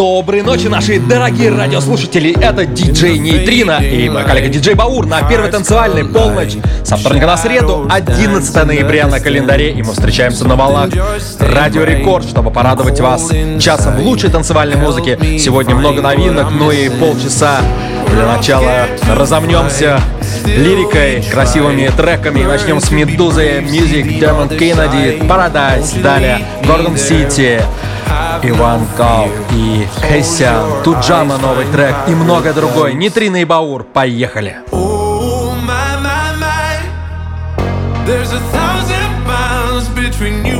Доброй ночи, наши дорогие радиослушатели! Это диджей Нейтрино и моя коллега диджей Баур на первой танцевальной полночь со вторника на среду, 11 ноября на календаре. И мы встречаемся на волнах Радио Рекорд, чтобы порадовать вас часом лучшей танцевальной музыки. Сегодня много новинок, ну и полчаса для начала разомнемся лирикой, красивыми треками. Начнем с Медузы, Music, Дермонд Кеннеди, Paradise, далее Гордон Сити, Иван Кал и Хейсян, Туджама новый трек и много другое. Нитрина и Баур, поехали! There's a thousand miles between you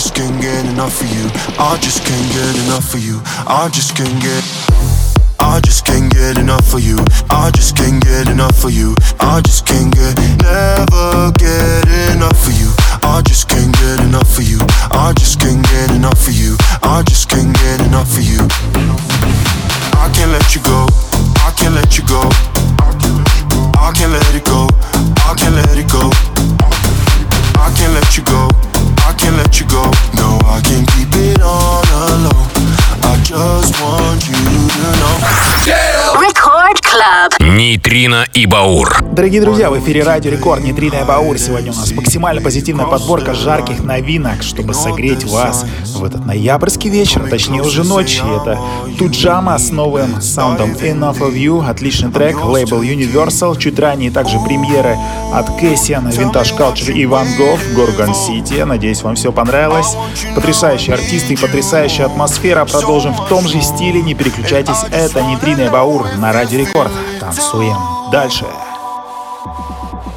Just can't get enough of you. I just can't get enough of you. I just can't get. I just can't get enough of you. I just can't get enough of you. I just can't get, never get enough of you. I just can't get enough of you. I just can't get enough of you. I just can't get enough of you. I can't let you go. I can't let you go. I can't let it go. You go. No, I can't keep it all alone. I just want you to know. Club. Нейтрино и Баур. Дорогие друзья, в эфире Радио Рекорд Нейтрино и Баур. Сегодня у нас максимально позитивная подборка жарких новинок, чтобы согреть вас в этот ноябрьский вечер, точнее уже ночь. И это Туджама с новым саундом Enough of You. Отличный трек, лейбл Universal. Чуть ранее также премьеры от Кэссиана, Vintage Culture и Ван Гог, Горгон Сити. Надеюсь, вам все понравилось. Потрясающие артисты и потрясающая атмосфера. Продолжим в том же стиле. Не переключайтесь, это Нейтрино и Баур на Радио Рекорд. Танцуем дальше.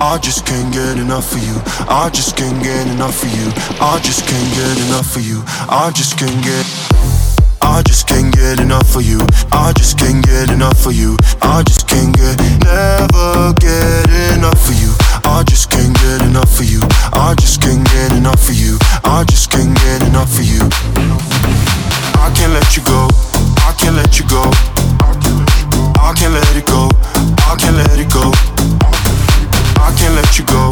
I just can't get enough of you. I just can't get enough of you. I just can't get enough of you. I just can't get. I just can't get enough of you. I just can't get enough of you. I just can't get, never get enough of you. I just can't get enough of you. I just can't get enough of you. I just can't get enough of you. I can't let you go. I can't let you go. I can't let it go. Can't let it go. I can't let you go.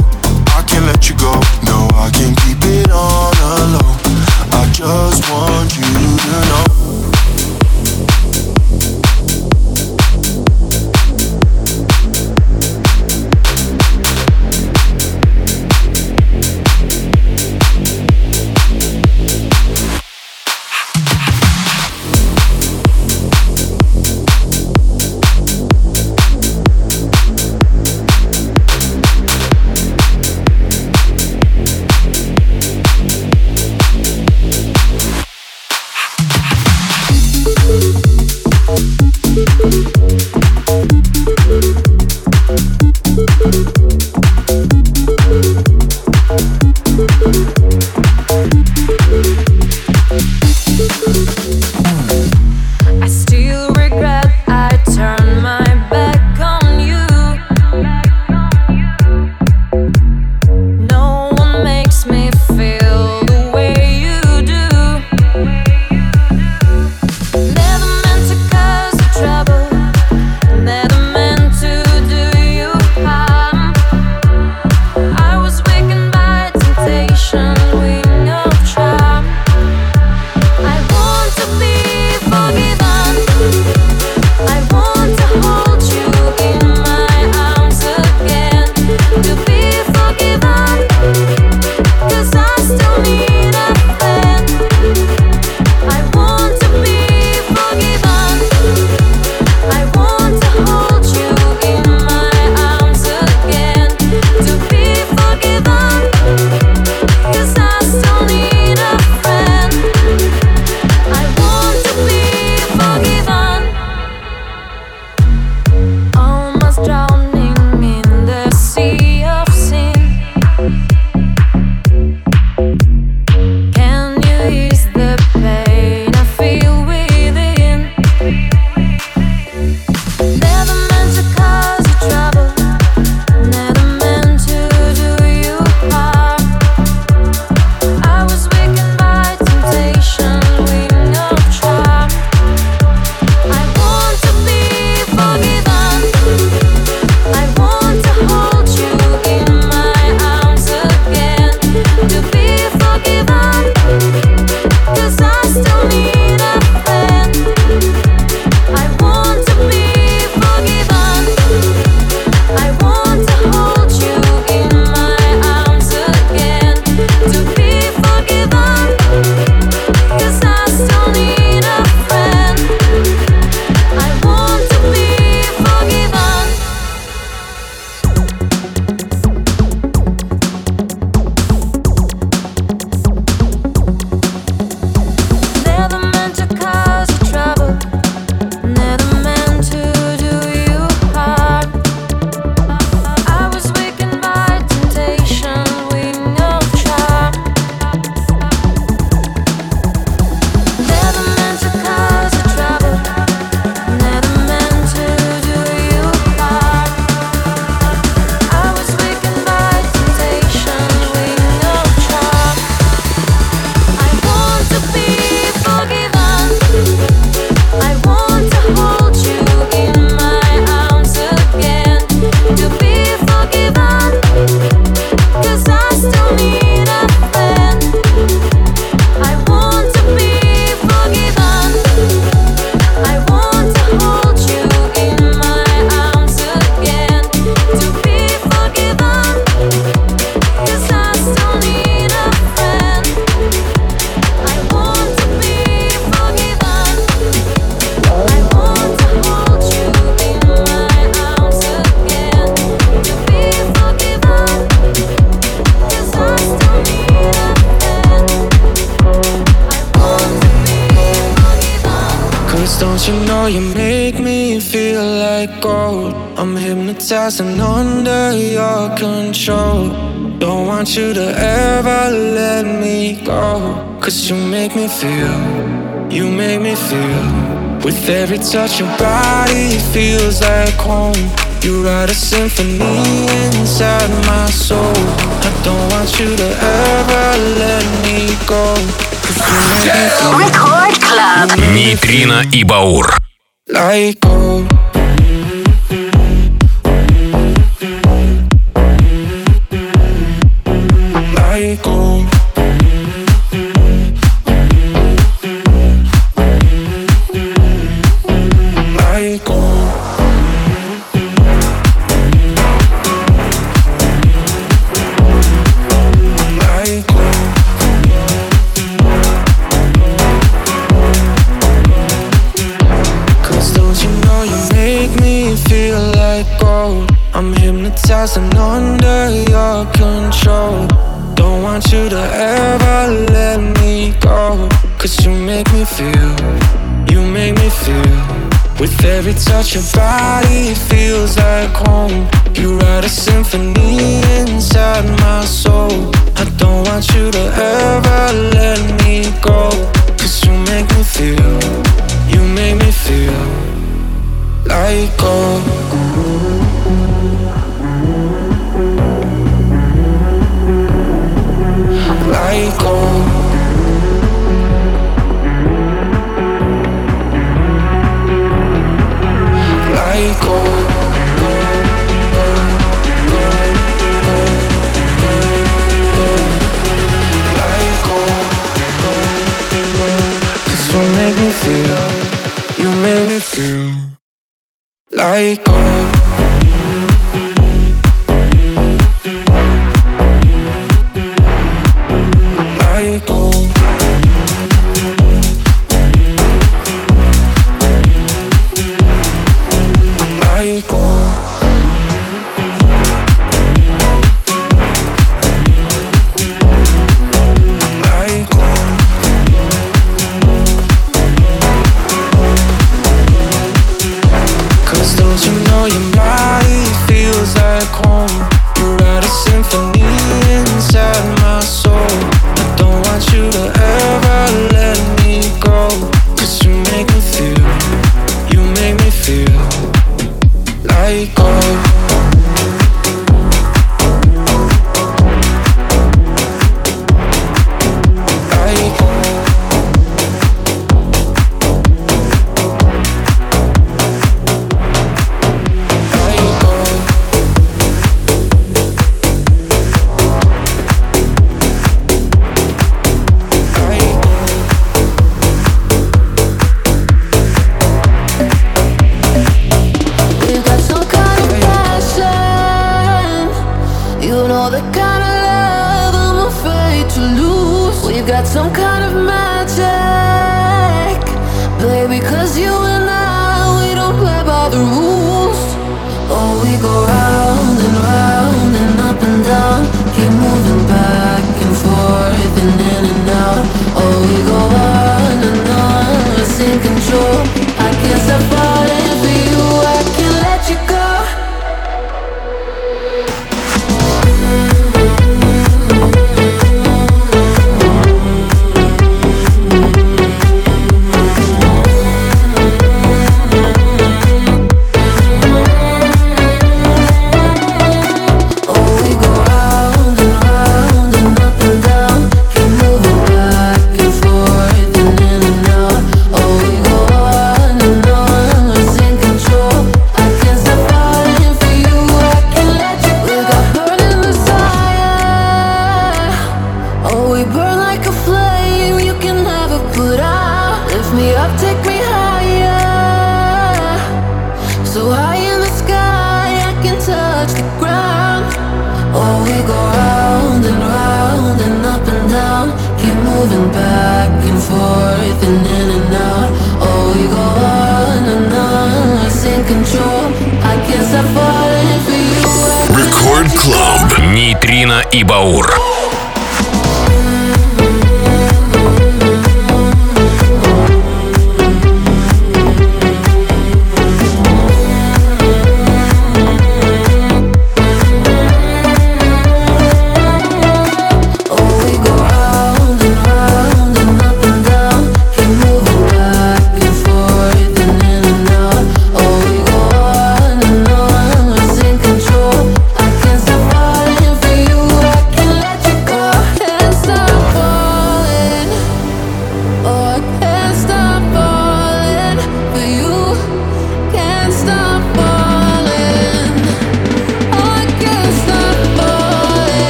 I can't let you go. No, I can't keep it on hypnotized and under your control. Don't want you to ever let me go. Cause you make me feel, you make me feel. With every touch, your body feels like home. You write a symphony inside my soul. I don't want you to ever let me go. Record Club. Нейтрино и Баур. Like gold. touch your body feels like home. You write a symphony inside my soul. I don't want you to ever let me go. Cause you make me feel, you make me feel like gold.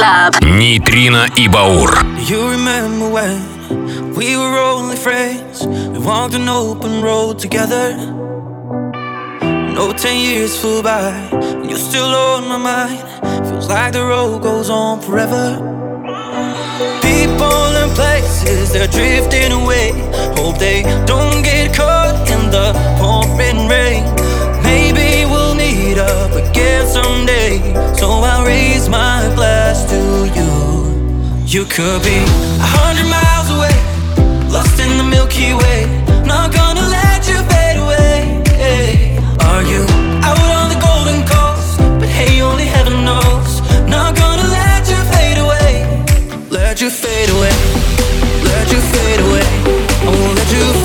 Club. Нейтрино и Баур. You remember when we were only friends? We walked an open road together. No, ten years flew by, and you're still on my mind. Feels like the road goes on forever. People and places, they're drifting away. Hope they don't get caught in the pouring rain. Meet up again someday. So I'll raise my glass to you. You could be a hundred miles away, lost in the Milky Way. Not gonna let you fade away. Are you out on the golden coast? But hey, only heaven knows. Not gonna let you fade away. Let you fade away. Let you fade away. I won't let you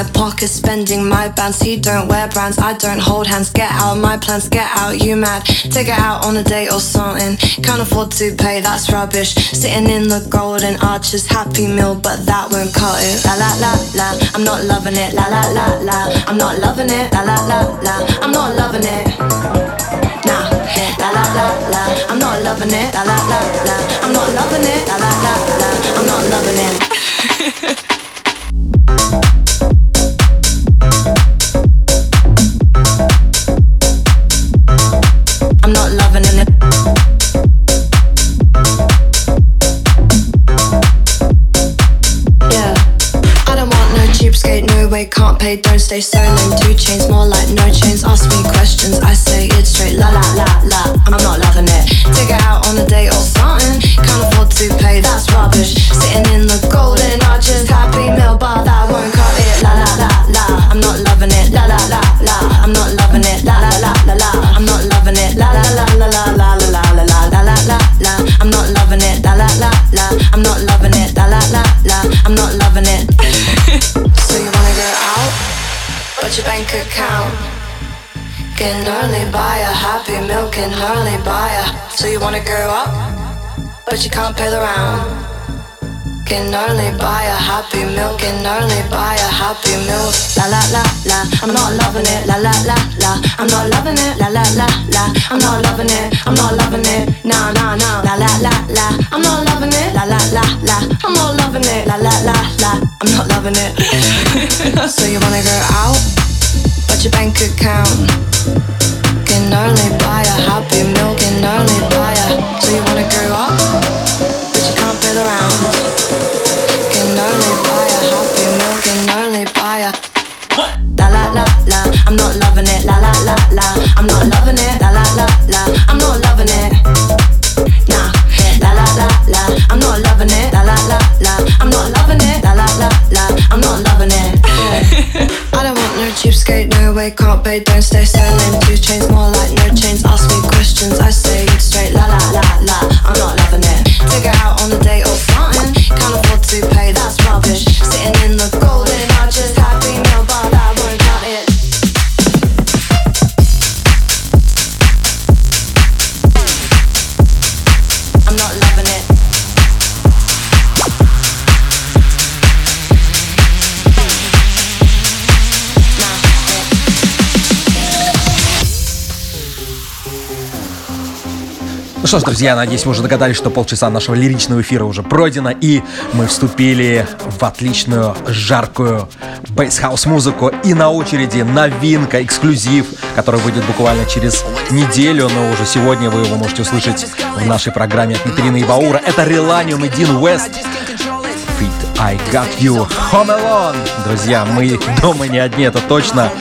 my pocket, spending my bands. He don't wear brands, I don't hold hands. Get out my plans, get out, you mad. Take it out on a date or something. Can't afford to pay, that's rubbish. Sitting in the golden arches, happy meal, but that won't cut it. La la la la, I'm not loving it. La la la la, I'm not loving it. La la la la, I'm not loving it. Nah, la la la la, I'm not loving it. La la la la, I'm not loving it. La la la la, I'm not loving it. stay say. So you wanna go up, but you can't pay the round. Can only buy a happy meal, can only buy a happy meal. La la la la, I'm not loving it. La la la la, I'm not loving it. La la la la, I'm not loving it. I'm not loving it. Nah nah nah. La la la la, I'm not loving it. La la la la, I'm not loving it. La la la la, I'm not loving it. so you wanna go out, but your bank account only buy a happy only buy a. So you wanna grow up, but you can't round. Can only buy a happy only buy a. La la la la, I'm not loving it. La la la la, I'm not loving it. Cheapskate, no way, can't pay, don't stay silent. Two chains, more like no chains. Ask me questions, I say it straight, la la la la. Что ж, друзья, надеюсь, вы уже догадались, что полчаса нашего лиричного эфира уже пройдено, и мы вступили в отличную, жаркую бейсхаус музыку. И на очереди новинка, эксклюзив, который выйдет буквально через неделю, но уже сегодня вы его можете услышать в нашей программе от Нитрины и Баура. Это Реланиум и Дин Уэст. Feet I Got You Home Alone. Друзья, мы дома не одни, это точно,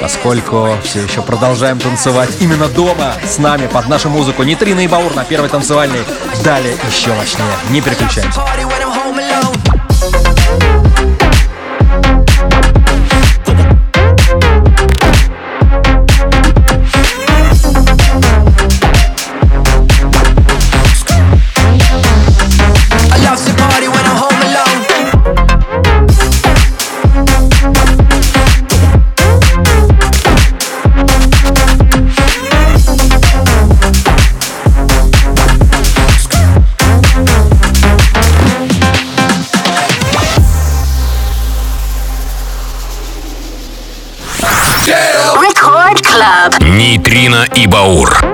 поскольку все еще продолжаем танцевать именно дома с нами под нашу музыку. Нитрина и Баур на первой танцевальной. Далее еще мощнее. Не переключаемся. Нейтрино и Баур.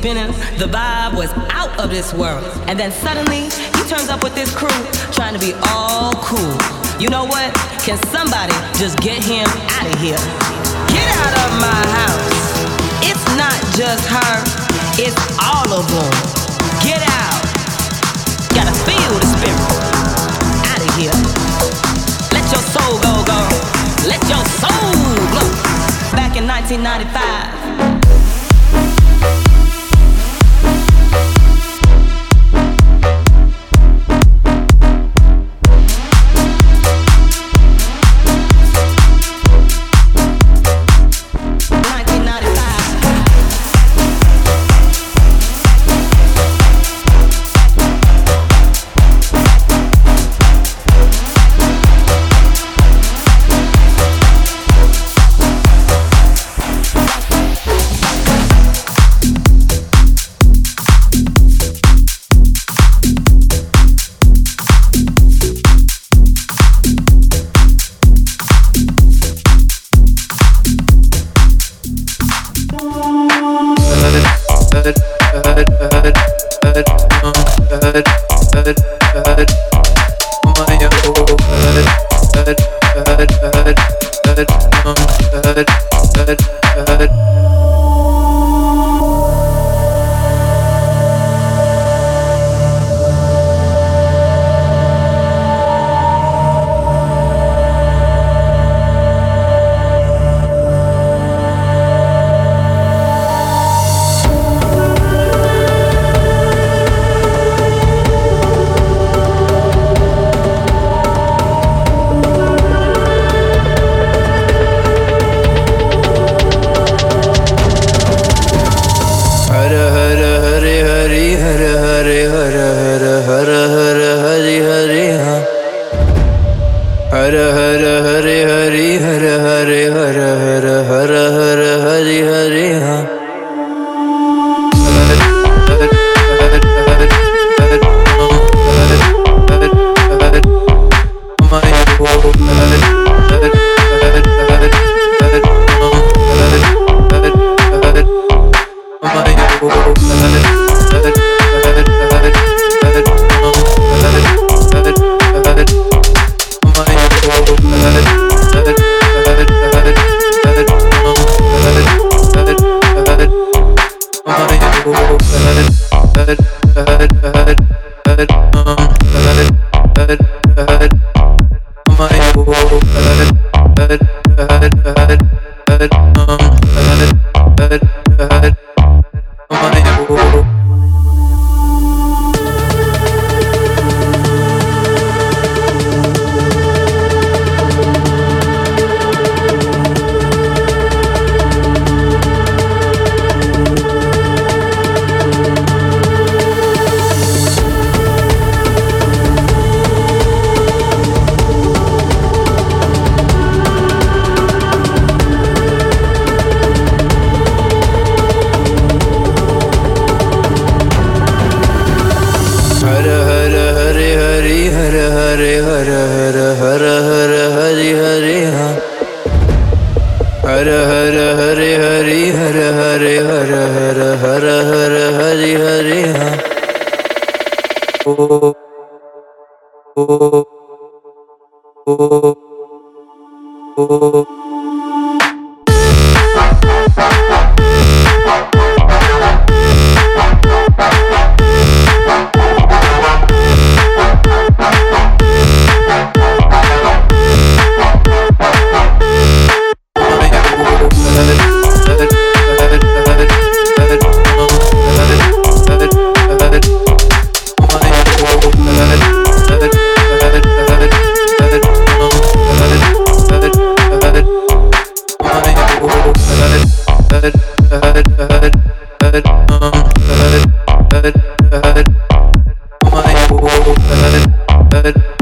Spinning, the vibe was out of this world. And then suddenly, he turns up with this crew, trying to be all cool. You know what? Can somebody just get him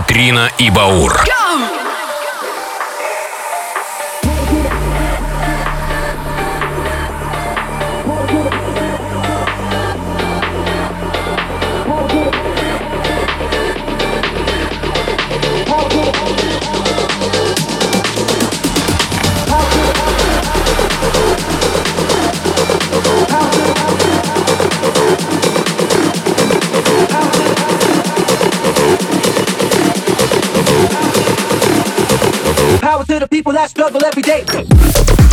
Нейтрино и Баур. Go! to the people that struggle every day.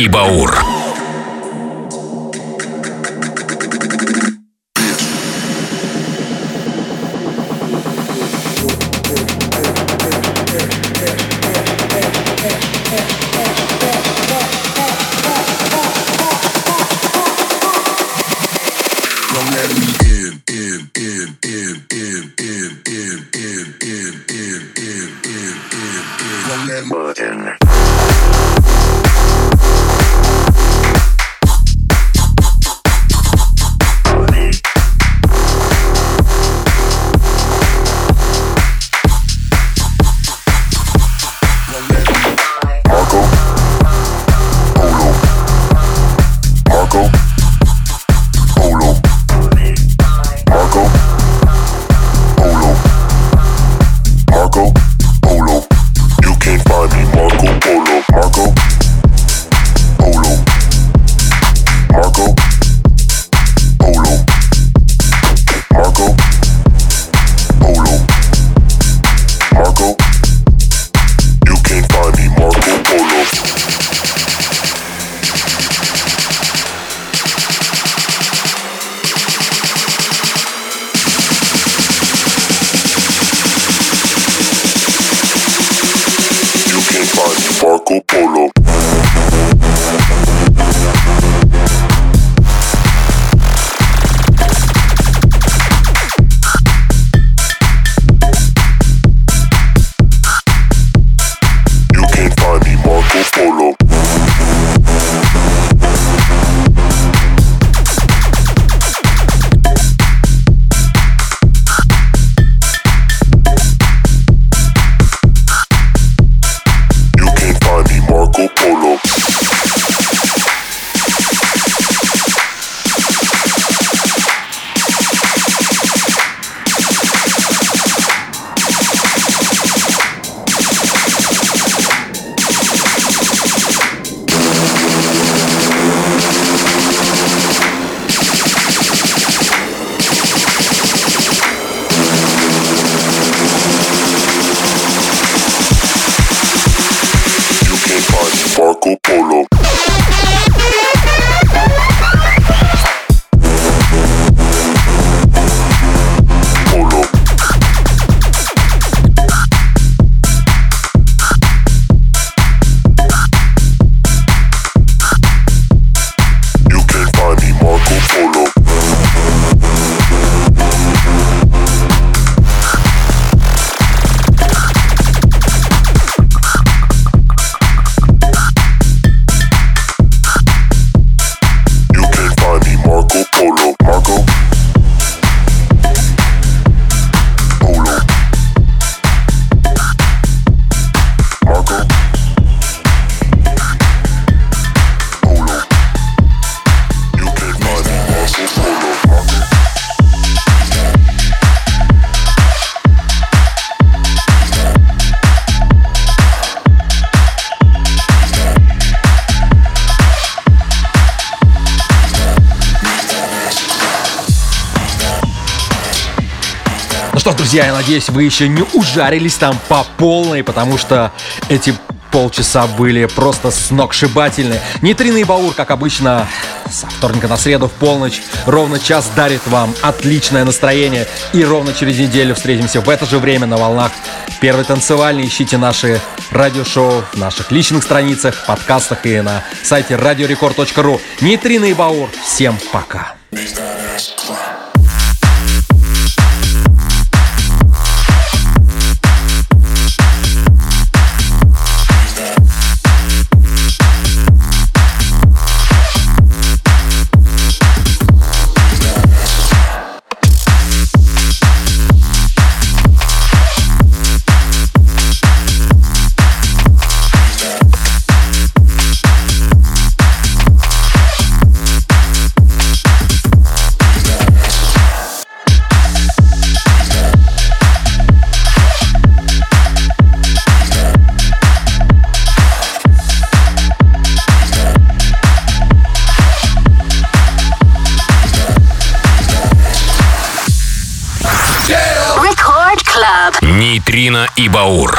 и Баур. Друзья, я надеюсь, вы еще не ужарились там по полной, потому что эти полчаса были просто сногсшибательны. Нейтринный Баур, как обычно, со вторника на среду в полночь, ровно час дарит вам отличное настроение. И ровно через неделю встретимся в это же время на волнах Первый танцевальный. Ищите наши радиошоу в наших личных страницах, подкастах и на сайте radiorecord.ru. Нейтринный Баур. Всем пока. И Баур.